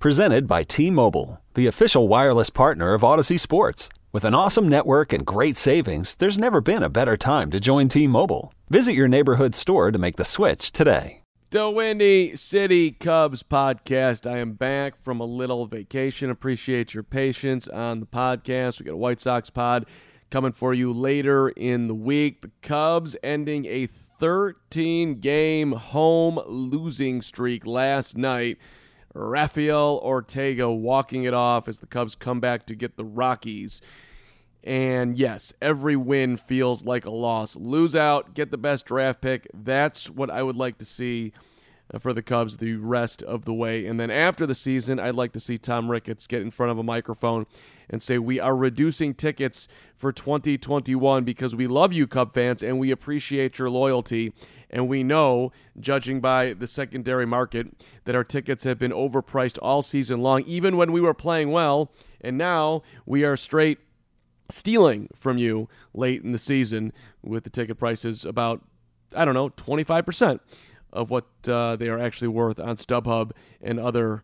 Presented by T Mobile, the official wireless partner of Odyssey Sports. With an awesome network and great savings, there's never been a better time to join T Mobile. Visit your neighborhood store to make the switch today. The Windy City Cubs podcast. I am back from a little vacation. Appreciate your patience on the podcast. We got a White Sox pod coming for you later in the week. The Cubs ending a 13 game home losing streak last night Rafael Ortega walking it off as the Cubs come back to get the Rockies. And yes, every win feels like a loss. Lose out, get the best draft pick. That's what I would like to see Uh, for the Cubs the rest of the way. And then after the season, I'd like to see Tom Ricketts get in front of a microphone and say, We are reducing tickets for 2021 because we love you, Cub fans, and we appreciate your loyalty. And we know, judging by the secondary market, that our tickets have been overpriced all season long, even when we were playing well. And now we are straight stealing from you late in the season with the ticket prices about, I don't know, 25% of what uh, they are actually worth on StubHub and other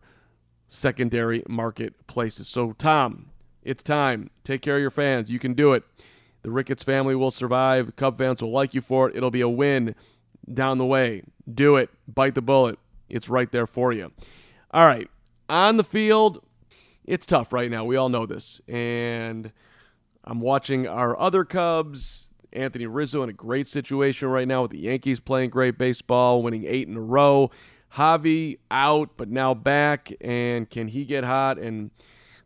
secondary marketplaces. So, Tom, it's time. Take care of your fans. You can do it. The Ricketts family will survive. Cub fans will like you for it. It'll be a win down the way. Do it. Bite the bullet. It's right there for you. All right. On the field, it's tough right now. We all know this. And I'm watching our other Cubs. Anthony Rizzo in a great situation right now with the Yankees playing great baseball, winning eight in a row. Javi out, but now back. And can he get hot? And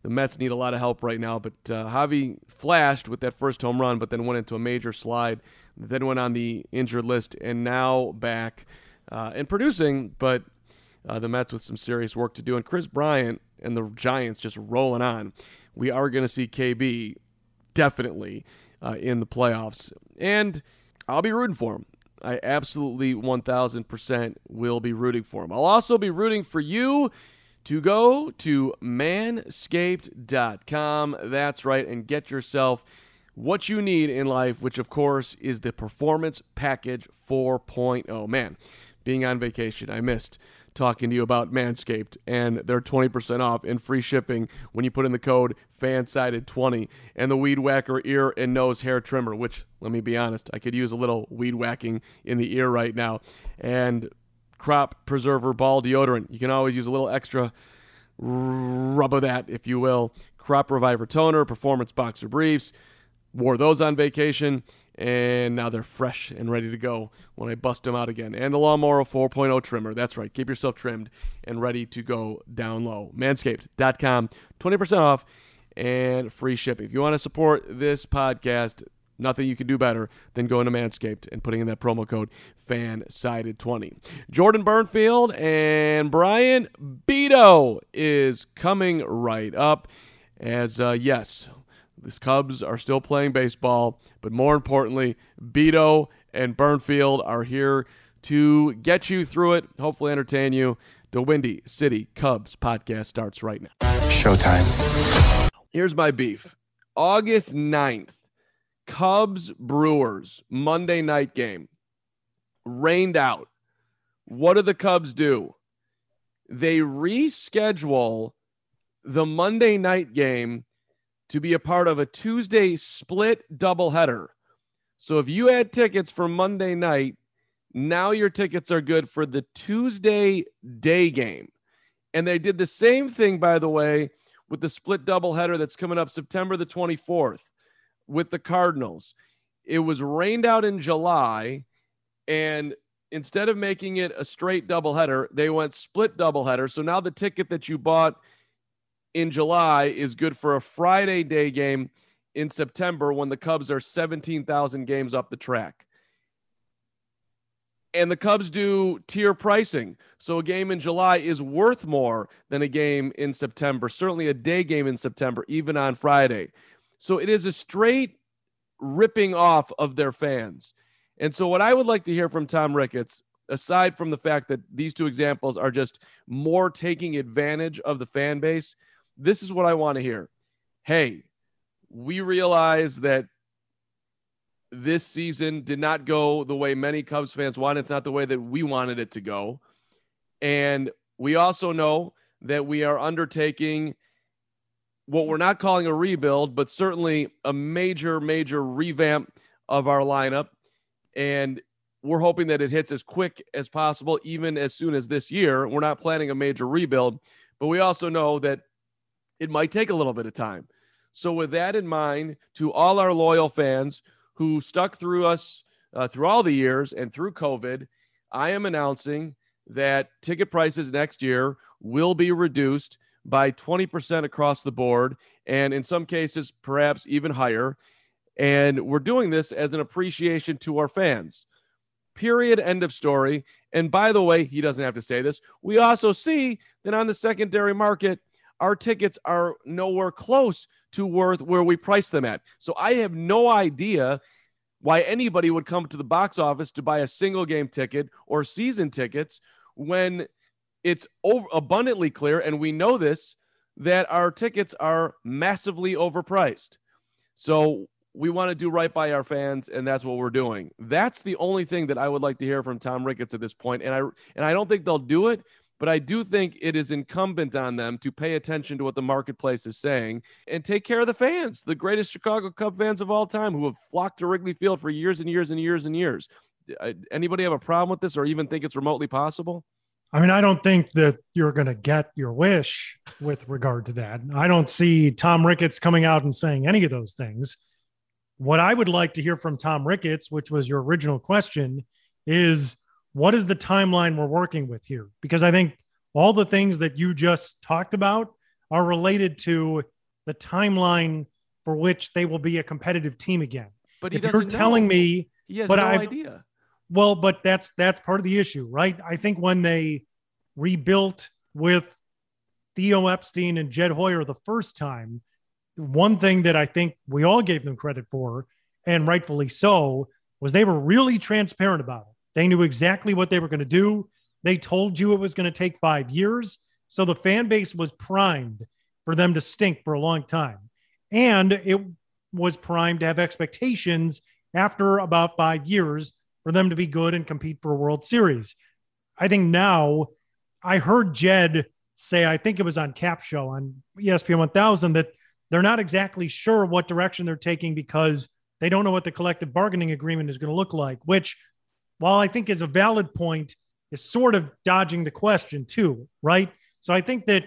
the Mets need a lot of help right now. But uh, Javi flashed with that first home run, but then went into a major slide then went on the injured list, and now back uh, and producing, but uh, the Mets with some serious work to do. And Kris Bryant and the Giants just rolling on. We are going to see KB definitely uh, in the playoffs. And I'll be rooting for him. I absolutely 1000% will be rooting for him. I'll also be rooting for you to go to manscaped.com. That's right, and get yourself what you need in life, which of course is the Performance Package 4.0. Man, being on vacation, I missed talking to you about Manscaped and they're 20% off and free shipping when you put in the code FANSIDED20 and the Weed Whacker ear and nose hair trimmer, which, let me be honest, I could use a little weed whacking in the ear right now. And crop preserver ball deodorant. You can always use a little extra rub of that, if you will. Crop Reviver toner, performance boxer briefs wore those on vacation, and now they're fresh and ready to go when I bust them out again. And the Lawnmower 4.0 trimmer. That's right. Keep yourself trimmed and ready to go down low. Manscaped.com, 20% off and free shipping. If you want to support this podcast, nothing you can do better than going to Manscaped and putting in that promo code FANSIDED20. Jordan Bernfield and Brian Beto is coming right up. As, uh, yes, the Cubs are still playing baseball, but more importantly, Beto and Bernfield are here to get you through it, hopefully entertain you. The Windy City Cubs podcast starts right now. Showtime. Here's my beef. August 9th, Cubs Brewers Monday night game. Rained out. What do the Cubs do? They reschedule the Monday night game to be a part of a Tuesday split doubleheader. So if you had tickets for Monday night, now your tickets are good for the Tuesday day game. And they did the same thing, by the way, with the split doubleheader that's coming up September the 24th with the Cardinals. It was rained out in July, and instead of making it a straight doubleheader, they went split doubleheader. So now the ticket that you bought in July is good for a Friday day game in September when the Cubs are 17,000 games up the track. And the Cubs do tier pricing. So a game in July is worth more than a game in September, certainly a day game in September, even on Friday. So it is a straight ripping off of their fans. And so, what I would like to hear from Tom Ricketts, aside from the fact that these two examples are just more taking advantage of the fan base, this is what I want to hear. Hey, we realize that this season did not go the way many Cubs fans wanted. It's not the way that we wanted it to go. And we also know that we are undertaking what we're not calling a rebuild, but certainly a major, major revamp of our lineup. And we're hoping that it hits as quick as possible, even as soon as this year. We're not planning a major rebuild, but we also know that it might take a little bit of time. So, with that in mind, to all our loyal fans who stuck through us uh, through all the years and through COVID, I am announcing that ticket prices next year will be reduced by 20% across the board, and in some cases, perhaps even higher. And we're doing this as an appreciation to our fans. Period. End of story. And by the way, he doesn't have to say this. We also see that on the secondary market, our tickets are nowhere close to worth where we price them at. So I have no idea why anybody would come to the box office to buy a single game ticket or season tickets when it's over abundantly clear, and we know this, that our tickets are massively overpriced. So we want to do right by our fans, and that's what we're doing. That's the only thing that I would like to hear from Tom Ricketts at this point, and I and I don't think they'll do it, but I do think it is incumbent on them to pay attention to what the marketplace is saying and take care of the fans, the greatest Chicago Cub fans of all time, who have flocked to Wrigley Field for years and years and years and years. Anybody have a problem with this, or even think it's remotely possible? I mean, I don't think that you're going to get your wish with regard to that. I don't see Tom Ricketts coming out and saying any of those things. What I would like to hear from Tom Ricketts, which was your original question, is what is the timeline we're working with here? Because I think all the things that you just talked about are related to the timeline for which they will be a competitive team again. But he if doesn't you're telling know. me, He has but no I- idea. well, but that's that's part of the issue, right? I think when they rebuilt with Theo Epstein and Jed Hoyer the first time, one thing that I think we all gave them credit for, and rightfully so, was they were really transparent about it. They knew exactly what they were going to do. They told you it was going to take five years. So the fan base was primed for them to stink for a long time. And it was primed to have expectations after about five years for them to be good and compete for a World Series. I think now I heard Jed say, I think it was on Cap Show on ESPN 1000, that they're not exactly sure what direction they're taking because they don't know what the collective bargaining agreement is going to look like, which, while I think is a valid point, is sort of dodging the question too, right? So I think that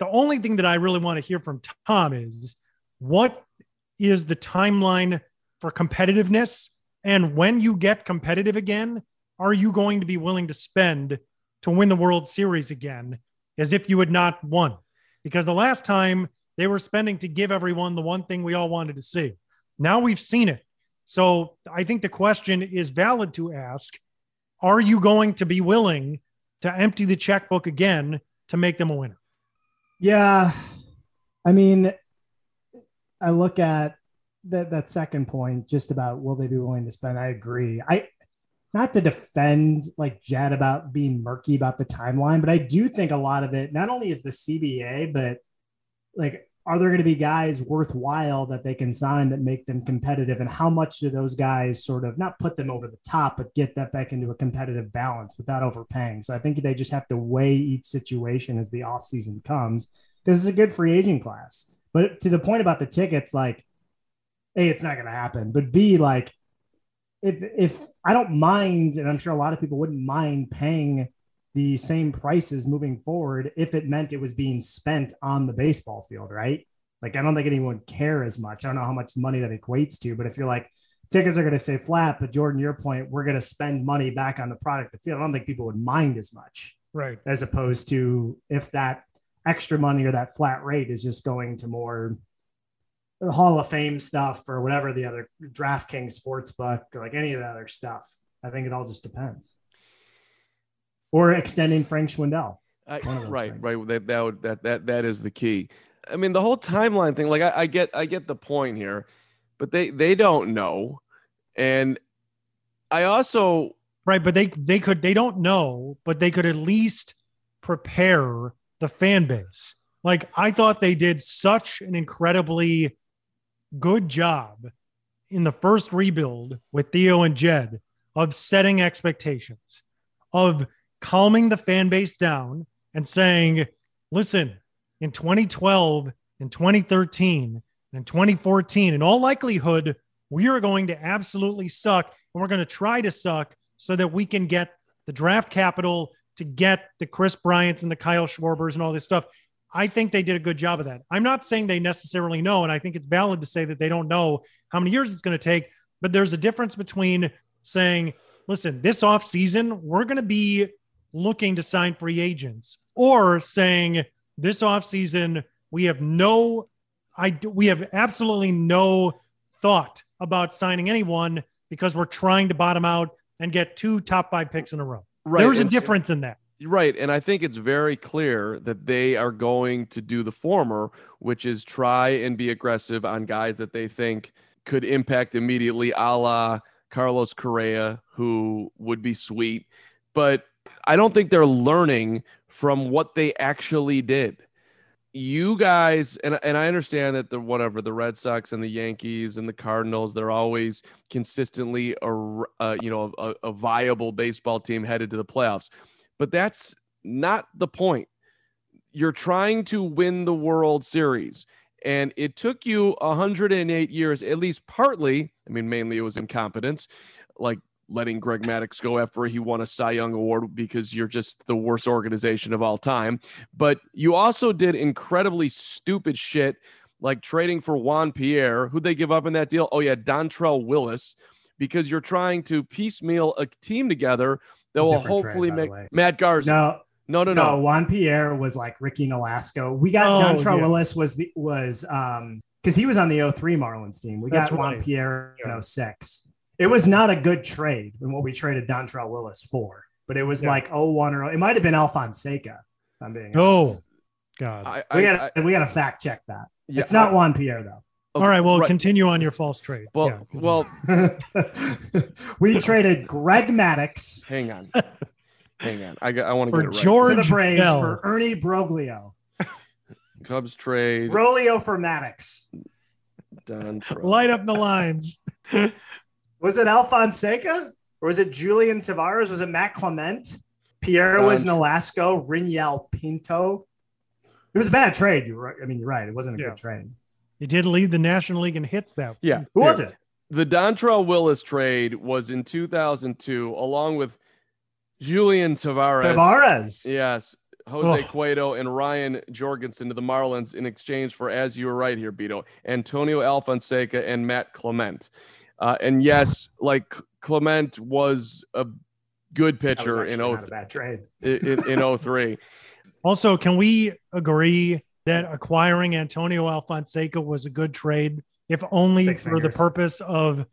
the only thing that I really want to hear from Tom is what is the timeline for competitiveness? And when you get competitive again, are you going to be willing to spend to win the World Series again as if you had not won? Because the last time they were spending to give everyone the one thing we all wanted to see. Now we've seen it. So I think the question is valid to ask Are you going to be willing to empty the checkbook again to make them a winner? Yeah. I mean, I look at that that second point just about will they be willing to spend. I agree. I not to defend like Jed about being murky about the timeline, but I do think a lot of it not only is the CBA, but like are there going to be guys worthwhile that they can sign that make them competitive? And how much do those guys sort of not put them over the top but get that back into a competitive balance without overpaying? So i think they just have to weigh each situation as the offseason comes because it's a good free agent class. But to the point about the tickets like a it's not going to happen but b like if if i don't mind and i'm sure a lot of people wouldn't mind paying the same prices moving forward if it meant it was being spent on the baseball field, right? Like, I don't think anyone would care as much. I don't know how much money that equates to, but if you're like, tickets are going to stay flat, but Jordan, your point, we're going to spend money back on the product, the field. I don't think people would mind as much, Right. as opposed to if that extra money or that flat rate is just going to more Hall of Fame stuff or whatever the other DraftKings sportsbook or like any of the other stuff. I think it all just depends. Or extending Frank Schwindel. I, One of those right, things. right. That that would, that that that is the key. I mean, the whole timeline thing. Like, I, I get, I get the point here, but they they don't know, and I also Right. But they they could they don't know, but they could at least prepare the fan base. Like I thought they did such an incredibly good job in the first rebuild with Theo and Jed of setting expectations, of calming the fan base down and saying, listen, in 2012 and 2013 and 2014, in all likelihood, we are going to absolutely suck and we're going to try to suck so that we can get the draft capital to get the Kris Bryants and the Kyle Schwarbers and all this stuff. I think they did a good job of that. I'm not saying they necessarily know, and I think it's valid to say that they don't know how many years it's going to take, but there's a difference between saying, listen, this off season, we're going to be looking to sign free agents, or saying this offseason we have no, I we have absolutely no thought about signing anyone because we're trying to bottom out and get two top five picks in a row. right. There's a difference in that. Right. And I think it's very clear that they are going to do the former, which is try and be aggressive on guys that they think could impact immediately, a la Carlos Correa, who would be sweet. But I don't think they're learning from what they actually did. You guys, and, and I understand that the whatever the Red Sox and the Yankees and the Cardinals, they're always consistently a r- uh, you know a, a viable baseball team headed to the playoffs but that's not the point. You're trying to win the World Series, and it took you 108 years, at least partly. I mean, mainly it was incompetence, like letting Greg Maddux go after he won a Cy Young Award because you're just the worst organization of all time. But you also did incredibly stupid shit, like trading for Juan Pierre, Who'd they give up in that deal. Oh yeah, Dontrelle Willis. Because you're trying to piecemeal a team together that will hopefully by the make way. Matt Garza. No, No, no, no, no. Juan Pierre was like Ricky Nolasco. We got Oh, Dontrelle yeah. Willis was the was um because he was on the 03 Marlins team. We That's got Juan right. Pierre in 06. It was not a good trade in what we traded Dontrelle Willis for, but it was Yeah. like 01 or it might have been Alfonseca. if I'm being Oh, honest. God. I, we I- got I- to we got to fact check that. yeah, it's not I- Juan Pierre though. All right. Well, right. continue on your false trades. Well, Yeah. well, we traded Greg Maddux hang on, hang on. I got, I want to for get it right. to the George Braves Bell. for Ernie Broglio. Cubs trade Broglio for Maddux. Dontrelle. Light up the lines. Was it Alfonseca or was it Julian Tavarez? Was it Matt Clement? Pierre was Um, Nolasco, Renyel Pinto. It was a bad trade. You're right. I mean, you're right. It wasn't a Yeah. good trade. He did lead the National League in hits that. Yeah, Who was it? The Dontrelle Willis trade was in 2002, along with Julian Tavarez. Tavarez. Yes. Jose Oh. Cueto and Ryan Jorgensen to the Marlins in exchange for, as you were right here, Beto, Antonio Alfonseca and Matt Clement. Uh, and yes, like Clement was a good pitcher in, actually 0, not a bad trade. in, in 03. Also, can we agree that acquiring Antonio Alfonseca was a good trade, if only Six for fingers. the purpose of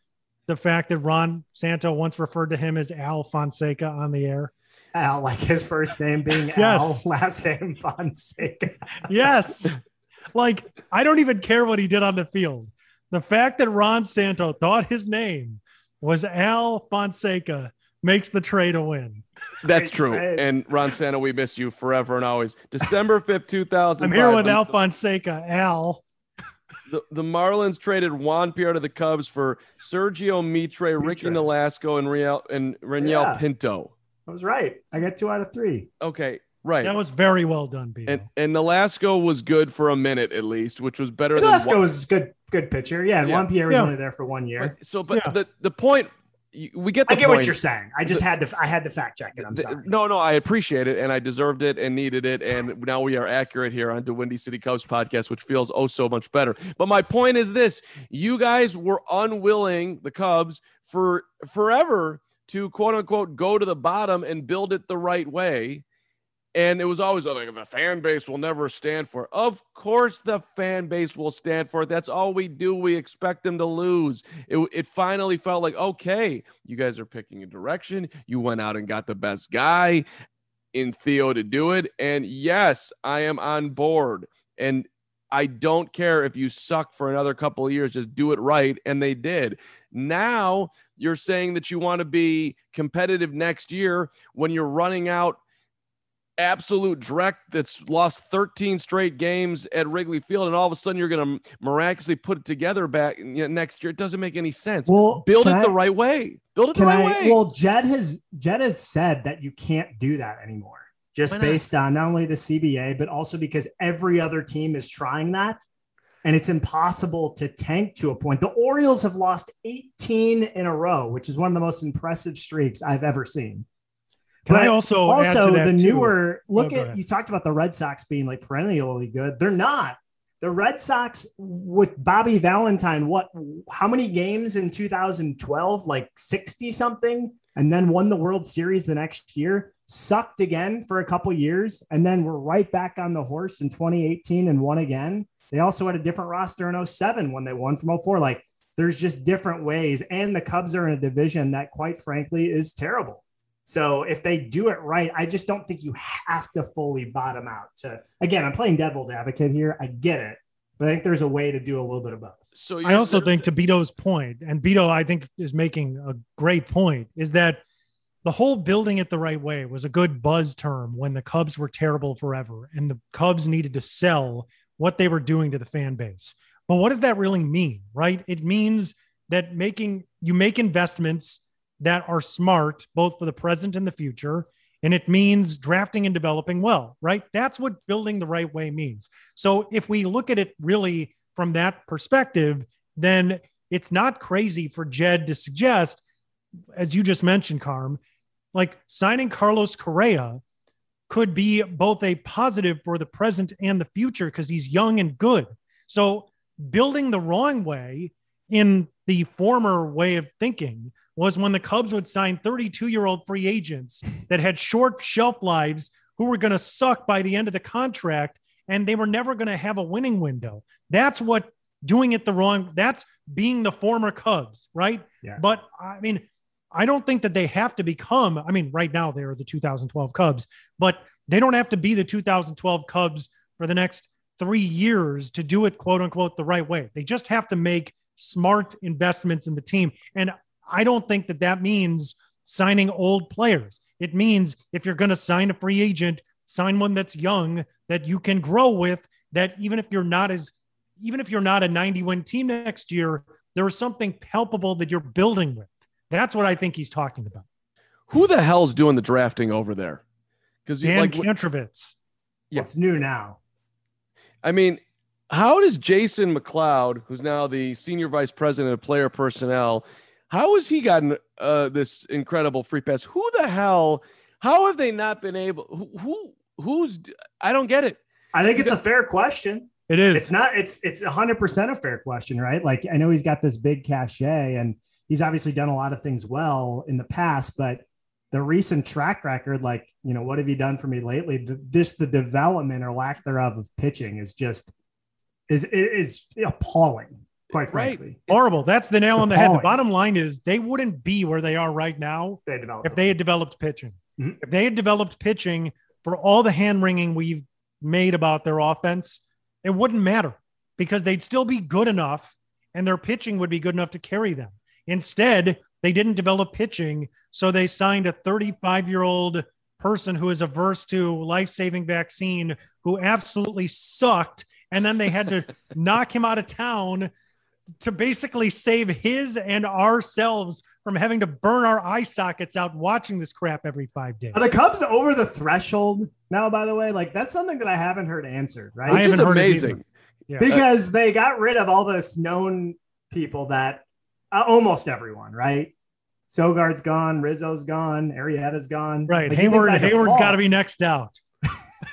the fact that Ron Santo once referred to him as Al Fonseca on the air? Al, like his first name being Yes. Al, last name Fonseca. Yes. like, I don't even care what he did on the field. The fact that Ron Santo thought his name was Al Fonseca makes the trade a win. That's true. And Ron Santo, we miss you forever and always. December 5th, 2000. I'm here with Al Fonseca. Al. The, the Marlins traded Juan Pierre to the Cubs for Sergio Mitre, Ricky Mitre. Nolasco, and Real and Renyel Yeah. Pinto. I was right. I got two out of three. Okay, right. That was very well done, Beto. and and Nolasco was good for a minute at least, which was better than Nolasco was good, good pitcher. Yeah, and Yeah. Juan Pierre was Yeah. only there for one year. Right, So, but Yeah. the the point we get. I get point. what you're saying. I just the, had to. I had to fact check it. I'm sorry. No, no, I appreciate it, and I deserved it, and needed it, and now we are accurate here on the Windy City Cubs podcast, which feels oh so much better. But my point is this: you guys were unwilling, the Cubs, for forever to quote unquote go to the bottom and build it the right way. And it was always oh, like the fan base will never stand for it. Of course, the fan base will stand for it. That's all we do. We expect them to lose. It, it finally felt like, okay, you guys are picking a direction. You went out and got the best guy in Theo to do it. And yes, I am on board. And I don't care if you suck for another couple of years, just do it right. And they did. Now you're saying that you want to be competitive next year when you're running out absolute dreck that's lost 13 straight games at Wrigley Field, and all of a sudden you're going to miraculously put it together back next year. It doesn't make any sense. Well, build it I, the right way. Build it the right I, way. Well, Jed has Jed has said that you can't do that anymore, just based on not only the CBA but also because every other team is trying that. And it's impossible to tank to a point. The Orioles have lost 18 in a row, which is one of the most impressive streaks I've ever seen. Can but I also also the newer look oh, at you talked about the Red Sox being like perennially good. They're not. The Red Sox with Bobby Valentine, what how many games in 2012? Like 60 something, and then won the World Series the next year, sucked again for a couple years, and then we're right back on the horse in 2018 and won again. They also had a different roster in 07 when they won from 04. Like there's just different ways. And the Cubs are in a division that, quite frankly, is terrible. So if they do it right, I just don't think you have to fully bottom out. To again, I'm playing devil's advocate here. I get it, but I think there's a way to do a little bit of both. So I also think to Beto's point, and Beto I think is making a great point, is that the whole building it the right way was a good buzz term when the Cubs were terrible forever, and the Cubs needed to sell what they were doing to the fan base. But what does that really mean, right? It means that making you make investments that are smart, both for the present and the future. And it means drafting and developing well, right? That's what building the right way means. So if we look at it really from that perspective, then it's not crazy for Jed to suggest, as you just mentioned, Carm, like signing Carlos Correa could be both a positive for the present and the future because he's young and good. So building the wrong way in the former way of thinking was when the Cubs would sign 32 year old free agents that had short shelf lives who were going to suck by the end of the contract and they were never going to have a winning window. That's what doing it the wrong, that's being the former Cubs, right? Yeah. But I mean, I don't think that they have to become, I mean, right now they're the 2012 Cubs, but they don't have to be the 2012 Cubs for the next three years to do it, quote unquote, the right way. They just have to make smart investments in the team. And I don't think that that means signing old players. It means if you're going to sign a free agent, sign one that's young that you can grow with. That even if you're not as, even if you're not a 90 win team next year, there is something palpable that you're building with. That's what I think he's talking about. Who the hell's doing the drafting over there? Because Dan like, Kantrovitz. Yeah. It's new now. I mean, how does Jason McLeod, who's now the senior vice president of player personnel, how has he gotten uh, this incredible free pass? Who the hell? How have they not been able? Who, who who's? I don't get it. I think it's a fair question. It is. It's not. It's it's a hundred percent a fair question, right? Like I know he's got this big cachet, and he's obviously done a lot of things well in the past, but the recent track record, like you know, what have you done for me lately? The, this the development or lack thereof of pitching is just is is appalling quite frankly. Right. Horrible. That's the nail it's on the head. The bottom line is they wouldn't be where they are right now if they, if they had developed pitching. Mm-hmm. If they had developed pitching for all the hand wringing we've made about their offense, it wouldn't matter because they'd still be good enough and their pitching would be good enough to carry them. Instead, they didn't develop pitching. So they signed a 35 year old person who is averse to life saving vaccine who absolutely sucked. And then they had to knock him out of town to basically save his and ourselves from having to burn our eye sockets out watching this crap every five days. Are the Cubs over the threshold now? By the way, like that's something that I haven't heard answered. Right? I haven't heard amazing. Yeah. Because they got rid of all this known people that uh, almost everyone, right? Sogard's gone, Rizzo's gone, Arrieta's gone. Right. Like, Hayward, Hayward's got to be next out.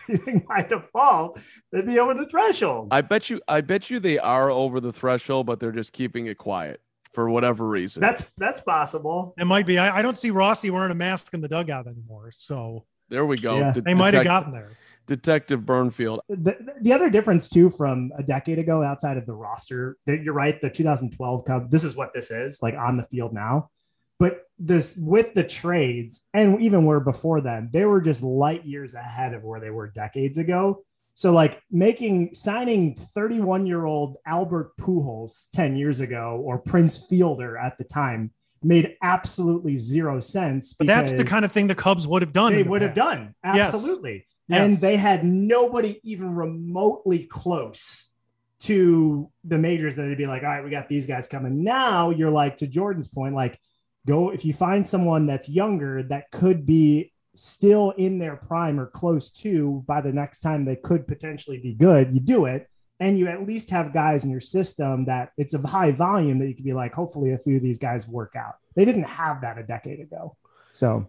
You think by default they'd be over the threshold? I bet you. I bet you they are over the threshold, but they're just keeping it quiet for whatever reason. That's that's possible. It might be. I, I don't see Rossy wearing a mask in the dugout anymore. So there we go. Yeah. De- they might have gotten there. Detective Bernfield. The, the other difference too from a decade ago outside of the roster, you're right. The 2012 Cub. This is what this is like on the field now. But this with the trades, and even where before then, they were just light years ahead of where they were decades ago. So like making signing 31 year old Albert Pujols 10 years ago or Prince Fielder at the time made absolutely zero sense. But that's the kind of thing the Cubs would have done. They would have done absolutely, yes. and yes. they had nobody even remotely close to the majors that they'd be like, all right, we got these guys coming. Now you're like to Jordan's point, like go if you find someone that's younger that could be still in their prime or close to by the next time they could potentially be good, you do it. And you at least have guys in your system that it's of high volume that you could be like, hopefully a few of these guys work out. They didn't have that a decade ago. So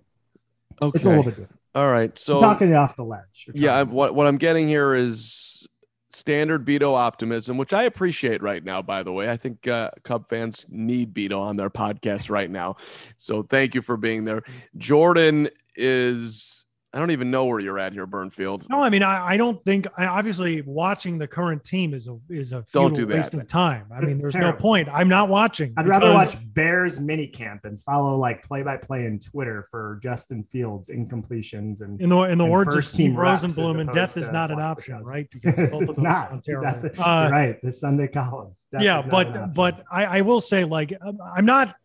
okay. it's a little bit different. All right. So I'm talking it off the ledge. Yeah. What, what I'm getting here is standard Beto optimism, which I appreciate right now, by the way. I think uh, Cub fans need Beto on their podcast right now. So thank you for being there. Jordan is I don't even know where you're at here, Bernfield. No, I mean, I, I don't think. I, obviously, watching the current team is a is a don't do waste of time. I mean, there's terrible. no point. I'm not watching. I'd rather watch Bears minicamp and follow like play by play in Twitter for Justin Fields incompletions and in the in the words of Steve Rosenbloom, and death is not an option, right? Because both it's not. The, uh, right, the Sunday column. Death yeah, but but I, I will say, like, I'm not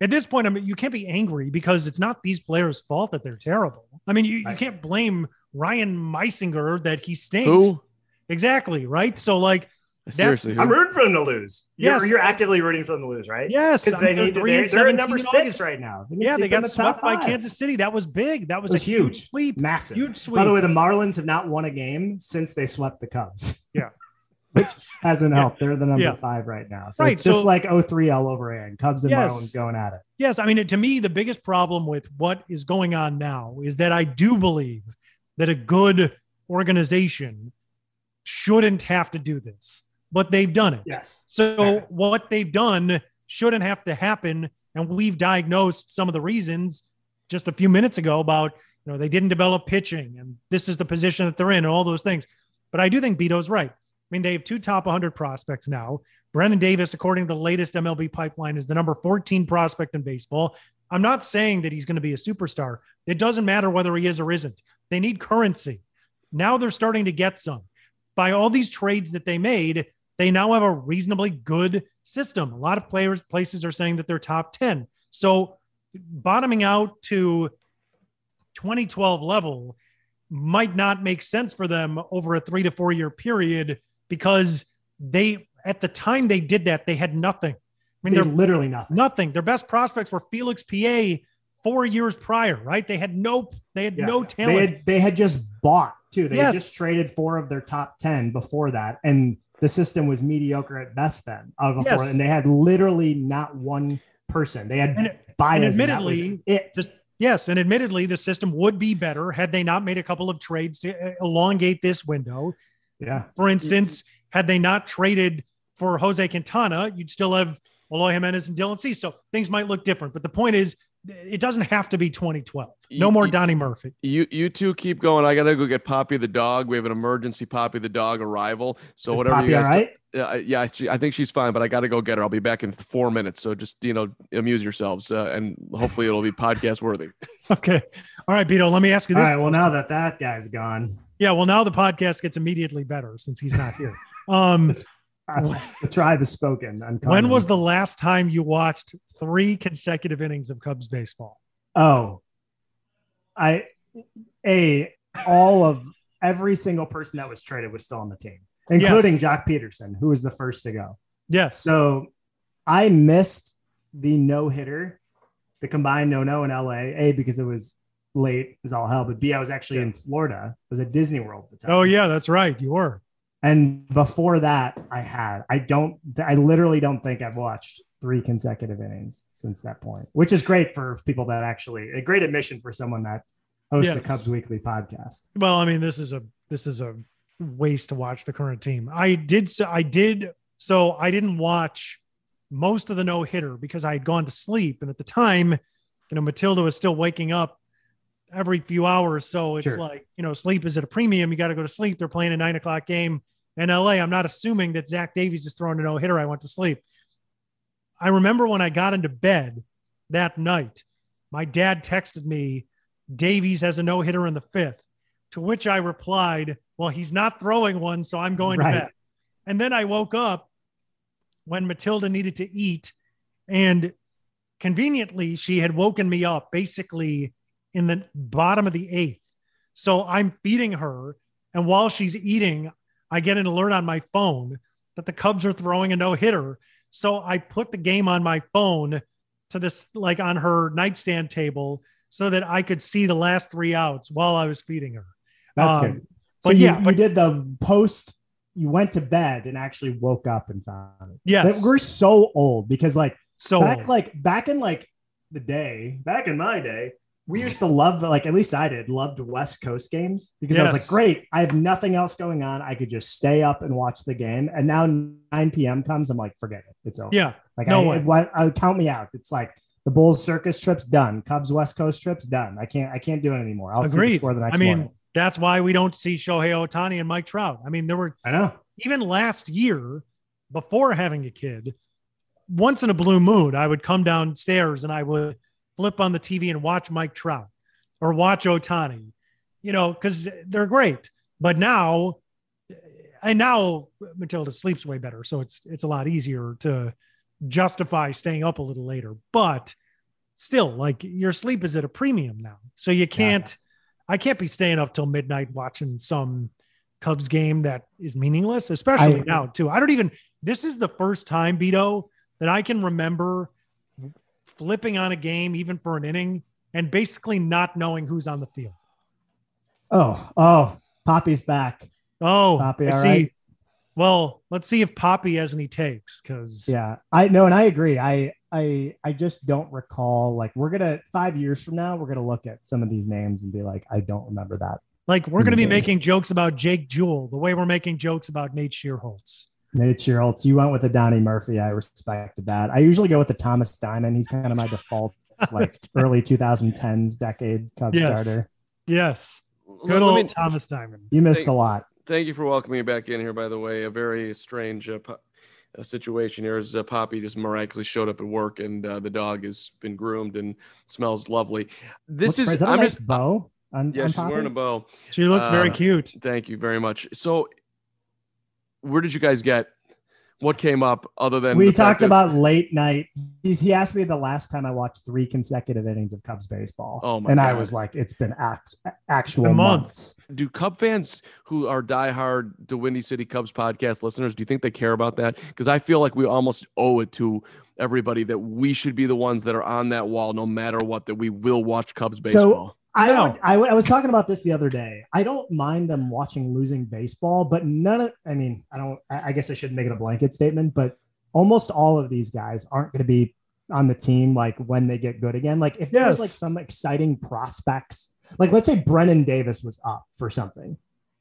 at this point, I mean, you can't be angry because it's not these players' fault that they're terrible. I mean, you, right. you can't blame Ryan Meisinger that he stinks. Who? Exactly. Right. So, like, Seriously, I'm rooting for them to lose. Yes, you're, you're actively rooting for them to lose, right? Yes, because they need to, they're, they're at number six right now. They yeah, they got the swept by Kansas City. That was big. That was, was a huge, huge sweep, massive, huge sweep. By the way, the Marlins have not won a game since they swept the Cubs. Yeah, which hasn't helped. They're the number yeah. five right now. So right. it's just so, like 03 all over again. Cubs and yes. Marlins going at it. Yes. I mean, to me, the biggest problem with what is going on now is that I do believe that a good organization shouldn't have to do this, but they've done it. Yes. So what they've done shouldn't have to happen. And we've diagnosed some of the reasons just a few minutes ago about, you know, they didn't develop pitching and this is the position that they're in and all those things. But I do think Beto's right. I mean, they have two top 100 prospects now. Brennen Davis, according to the latest MLB pipeline, is the number 14 prospect in baseball. I'm not saying that he's going to be a superstar. It doesn't matter whether he is or isn't. They need currency. Now they're starting to get some. By all these trades that they made, they now have a reasonably good system. A lot of players, places are saying that they're top 10. So bottoming out to 2012 level might not make sense for them over a three to four year period because they at the time they did that they had nothing. I mean, they're literally nothing. Nothing. Their best prospects were Felix Pie four years prior, right? They had no, they had yeah. no talent. They had, they had just bought too. They yes. had just traded four of their top ten before that, and the system was mediocre at best then. Out of yes. and they had literally not one person. They had and, admittedly, it just yes, and admittedly, the system would be better had they not made a couple of trades to uh, elongate this window. Yeah. For instance, had they not traded for Jose Quintana, you'd still have Eloy Jimenez and Dylan Cease So things might look different. But the point is, it doesn't have to be 2012. No you, more Donnie Murphy. You you two keep going. I gotta go get Poppy the dog. We have an emergency Poppy the dog arrival. So Is whatever Poppy you guys. All right? Uh, yeah, I think she's fine, but I got to go get her. I'll be back in four minutes. So just you know, amuse yourselves, uh, and hopefully it'll be podcast worthy. okay. All right, Beto. Let me ask you this. All right. Well, now that that guy's gone. Yeah. Well, now the podcast gets immediately better since he's not here. Um, the tribe has spoken. When was the last time you watched three consecutive innings of Cubs baseball? Oh, I a all of every single person that was traded was still on the team, including yes. Joc Pederson, who was the first to go. Yes. So I missed the no hitter, the combined no no in LA. A because it was late as all hell, but B I was actually yeah. in Florida. It was at Disney World at the time. Oh yeah, that's right. You were. And before that, I had. I don't. I literally don't think I've watched three consecutive innings since that point, which is great for people that actually a great admission for someone that hosts yes. the Cubs Weekly podcast. Well, I mean, this is a this is a waste to watch the current team. I did so I did so I didn't watch most of the no hitter because I had gone to sleep, and at the time, you know, Matilda was still waking up every few hours. So it's sure. like, you know, sleep is at a premium. You got to go to sleep. They're playing a nine o'clock game in LA. I'm not assuming that Zach Davies is throwing a no hitter. I went to sleep. I remember when I got into bed that night, my dad texted me, Davies has a no hitter in the fifth, to which I replied, Well, he's not throwing one, so I'm going right. to bed. And then I woke up when Matilda needed to eat. And conveniently, she had woken me up basically in the bottom of the eighth. So I'm feeding her. And while she's eating, I get an alert on my phone that the Cubs are throwing a no hitter. So I put the game on my phone to this, like on her nightstand table, so that I could see the last three outs while I was feeding her. That's um, good. So you, yeah, but, you did the post. You went to bed and actually woke up and found it. Yeah, we're so old because like so back old. like back in like the day, back in my day, we used to love like at least I did loved West Coast games because yes. I was like, great, I have nothing else going on. I could just stay up and watch the game. And now 9 p.m. comes, I'm like, forget it, it's over. Yeah, like no I, way. I, I count me out. It's like the Bulls circus trip's done, Cubs West Coast trips done. I can't I can't do it anymore. I'll Agreed. see the score the next. One. I mean, morning. that's why we don't see Shohei Ohtani and Mike Trout. I mean, there were I know even last year before having a kid. Once in a blue moon, I would come downstairs and I would flip on the TV and watch Mike Trout or watch Ohtani, you know, because they're great. But now, and now Matilda sleeps way better, so it's it's a lot easier to justify staying up a little later. But still, like your sleep is at a premium now, so you can't. Yeah. I can't be staying up till midnight watching some Cubs game that is meaningless, especially I, now too. I don't even. This is the first time, Beto, that I can remember flipping on a game, even for an inning, and basically not knowing who's on the field. Oh, oh, Poppy's back. Oh, Poppy, I see. Right? Well, let's see if Poppy has any takes because yeah, I know, and I agree. I I I just don't recall. Like, we're gonna five years from now, we're gonna look at some of these names and be like, I don't remember that. Like, we're gonna be making jokes about Jake Jewell the way we're making jokes about Nate Schierholtz. Nate Schierholtz. You went with the Donnie Murphy. I respected that. I usually go with the Thomas Diamond. He's kind of my default like early 2010s decade Cub yes. starter. Yes. Good old me, Thomas Diamond. You missed thank, a lot. Thank you for welcoming me back in here, by the way. A very strange uh, uh, situation here as uh, Poppy just miraculously showed up at work and uh, the dog has been groomed and smells lovely. This What's is, is I'm nice just bow. On, yeah, on she's Poppy? wearing a bow. She looks very uh, cute. Thank you very much. So, where did you guys get what came up other than we talked about late night. He's, he asked me the last time I watched three consecutive innings of Cubs baseball. Oh my and God. I was like, it's been act, actual been months. months. Do Cub fans who are diehard the Windy City Cubs podcast listeners, do you think they care about that? Because I feel like we almost owe it to everybody that we should be the ones that are on that wall, no matter what, that we will watch Cubs baseball. So I, would, I, would, I was talking about this the other day. I don't mind them watching losing baseball, but none of, I mean, I don't, I guess I shouldn't make it a blanket statement, but almost all of these guys aren't going to be on the team like when they get good again. Like if there's like some exciting prospects, like let's say Brennen Davis was up for something,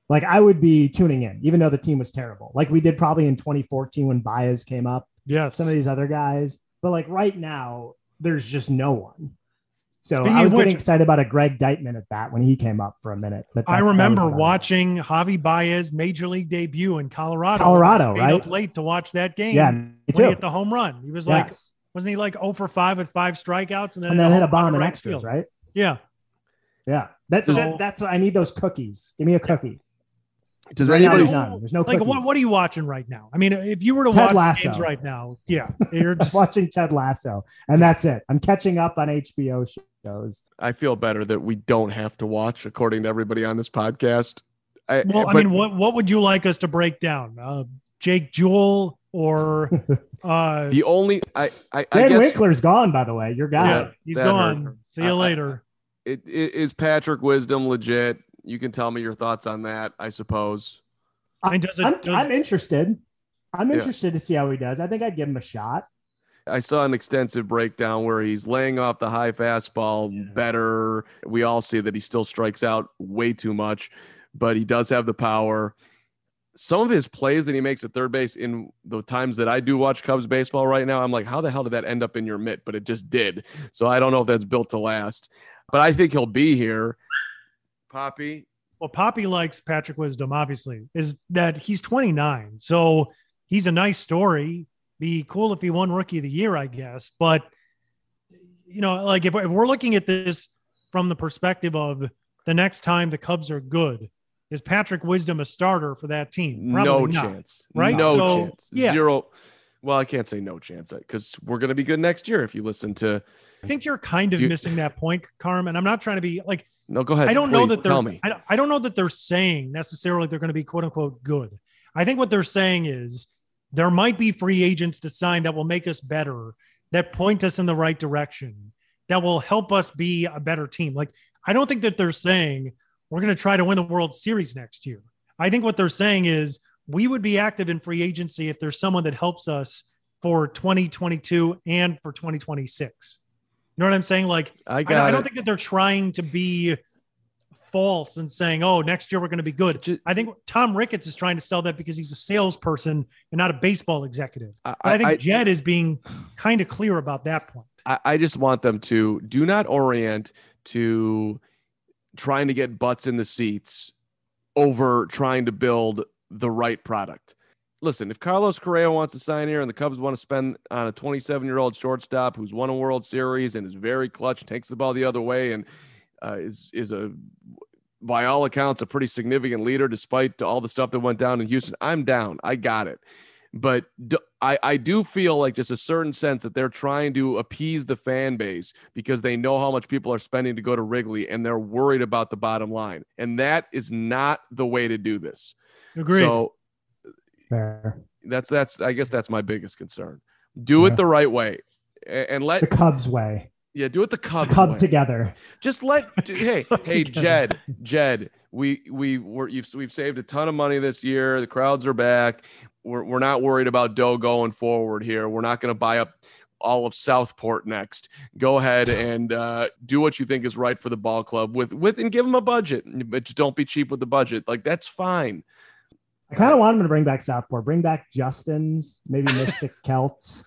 like I would be tuning in, even though the team was terrible. Like we did probably in 2014 when Baez came up. Yeah. Some of these other guys. But like right now, there's just no one. So Speaking I was getting excited about a Greg Deichmann at bat when he came up for a minute. But I remember watching it. Javi Baez major league debut in Colorado. Colorado, right? Up late to watch that game. Yeah, me too. He hit the home run. He was yes. like, wasn't he like 0 for 5 with five strikeouts and then, and then hit a bomb in extras, field. right? Yeah. Yeah. That's so, that, that's what I need those cookies. Give me a cookie. Does right anybody? Now, there's, there's no like what? What are you watching right now? I mean, if you were to Ted watch Lasso. games right now, yeah, you're just watching Ted Lasso, and that's it. I'm catching up on HBO shows. I feel better that we don't have to watch, according to everybody on this podcast. I, well, but, I mean, what what would you like us to break down? Uh, Jake Jewell or uh, the only I I, Dan I guess, Winkler's gone. By the way, your guy. Yeah, he's gone. Hurt. See you later. It, it is Patrick Wisdom legit you can tell me your thoughts on that, I suppose. I mean, does it, I'm, does... I'm interested. I'm interested yeah. to see how he does. I think I'd give him a shot. I saw an extensive breakdown where he's laying off the high fastball yeah. better. We all see that he still strikes out way too much, but he does have the power. Some of his plays that he makes at third base in the times that I do watch Cubs baseball right now, I'm like, how the hell did that end up in your mitt? But it just did. So I don't know if that's built to last, but I think he'll be here. Poppy. Well, Poppy likes Patrick Wisdom, obviously, is that he's 29. So he's a nice story be cool if he won rookie of the year, I guess. But, you know, like if, if we're looking at this from the perspective of the next time the Cubs are good, is Patrick Wisdom a starter for that team? Probably no not, chance. Right? No so, chance. Yeah. Zero. Well, I can't say no chance because we're going to be good next year if you listen to. I think you're kind of you, missing that point, Carmen. I'm not trying to be like. No, go ahead. I don't Please, know that they're. Tell me. I, I don't know that they're saying necessarily they're going to be quote unquote good. I think what they're saying is there might be free agents to sign that will make us better, that point us in the right direction, that will help us be a better team. Like, I don't think that they're saying we're going to try to win the World Series next year. I think what they're saying is we would be active in free agency if there's someone that helps us for 2022 and for 2026. You know what I'm saying? Like, I, I, I don't think that they're trying to be false and saying, "Oh, next year we're going to be good." I think Tom Ricketts is trying to sell that because he's a salesperson and not a baseball executive. I, I, think I, Jed is being kind of clear about that point. I, I just want them to do not orient to trying to get butts in the seats over trying to build the right product. Listen, if Carlos Correa wants to sign here and the Cubs want to spend on a 27 year old shortstop who's won a World Series and is very clutch, takes the ball the other way, and uh, is is a by all accounts a pretty significant leader despite all the stuff that went down in Houston. I'm down. I got it. But do, I, I do feel like just a certain sense that they're trying to appease the fan base because they know how much people are spending to go to Wrigley and they're worried about the bottom line. And that is not the way to do this. Agree. So Fair. that's that's I guess that's my biggest concern. Do yeah. it the right way and let the Cubs way. Yeah, do it the Cubs. Way. Cub way. together. Just let hey hey Jed Jed we we we're, you've, we've saved a ton of money this year. The crowds are back. We're we're not worried about dough going forward here. We're not going to buy up all of Southport next. Go ahead and uh, do what you think is right for the ball club with with and give them a budget, but just don't be cheap with the budget. Like that's fine. I kind of want them to bring back Southport. Bring back Justin's, maybe Mystic Celts.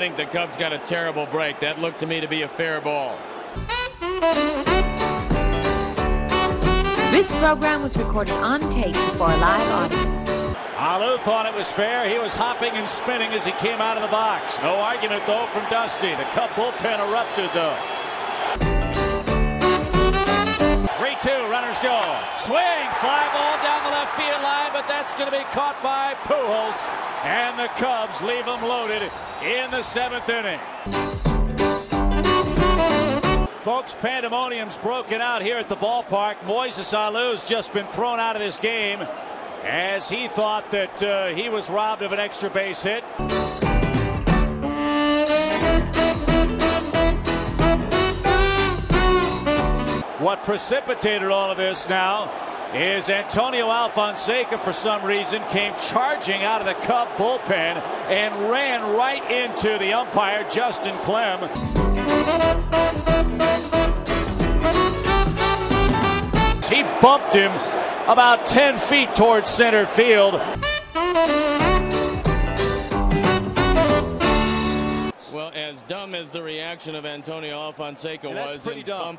think the Cubs got a terrible break. That looked to me to be a fair ball. This program was recorded on tape before a live audience. Alou thought it was fair. He was hopping and spinning as he came out of the box. No argument, though, from Dusty. The Cub bullpen erupted, though. 3-2, runners go. Swing, fly ball down the left field line, but that's going to be caught by Pujols. And the Cubs leave them loaded in the seventh inning. Folks, pandemonium's broken out here at the ballpark. Moises Alou's just been thrown out of this game as he thought that uh, he was robbed of an extra base hit. What precipitated all of this now is Antonio Alfonseca, for some reason, came charging out of the Cub bullpen and ran right into the umpire, Justin Klemm. He bumped him about 10 feet towards center field. Well, as dumb as the reaction of Antonio Alfonseca yeah, was, pretty dumb.